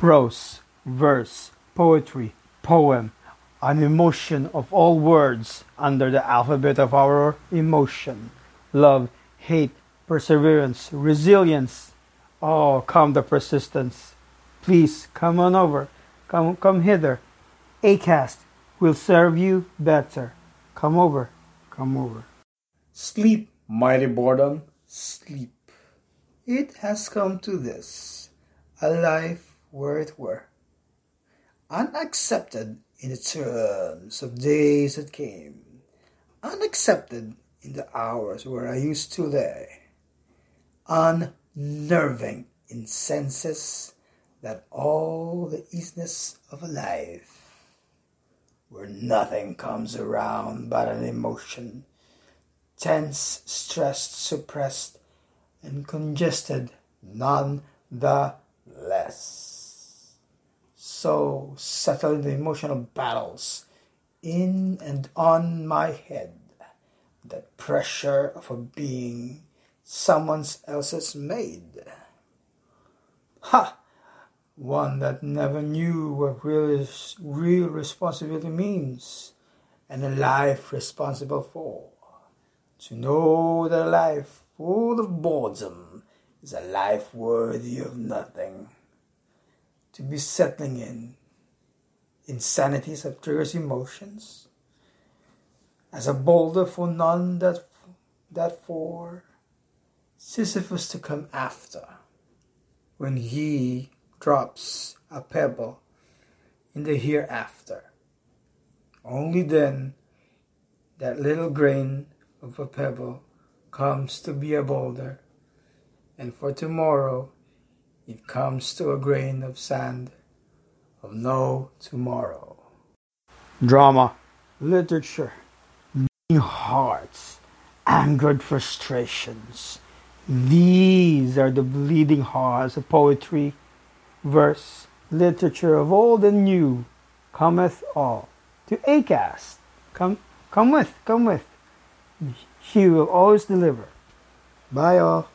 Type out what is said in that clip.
prose, verse, poetry, poem, an emotion of all words under the alphabet of our emotion. Love, hate, perseverance, resilience. Oh, come the persistence. Please come on over. Come, come hither. Acast will serve you better. Come over. Come over. Sleep, mighty boredom, sleep. It has come to this, a life where it were. Unaccepted in the terms of days that came, unaccepted in the hours where I used to lay, unnerving in senses that all the easiness of a life, where nothing comes around but an emotion, tense, stressed, suppressed, and congested none the less. So settled the emotional battles in and on my head, that pressure of a being someone else's made. Ha! One that never knew what real, real responsibility means, and a life responsible for. To know that a life full of boredom is a life worthy of nothing. To be settling in insanities of triggers emotions as a boulder for none that that for Sisyphus to come after when he drops a pebble in the hereafter. Only then that little grain of a pebble comes to be a boulder, and for tomorrow it comes to a grain of sand of no tomorrow. Drama, literature, beating hearts, angered frustrations. These are the bleeding hearts of poetry, verse, literature of old and new. Cometh all to Acast. Come, come with, come with. He will always deliver. Bye, all.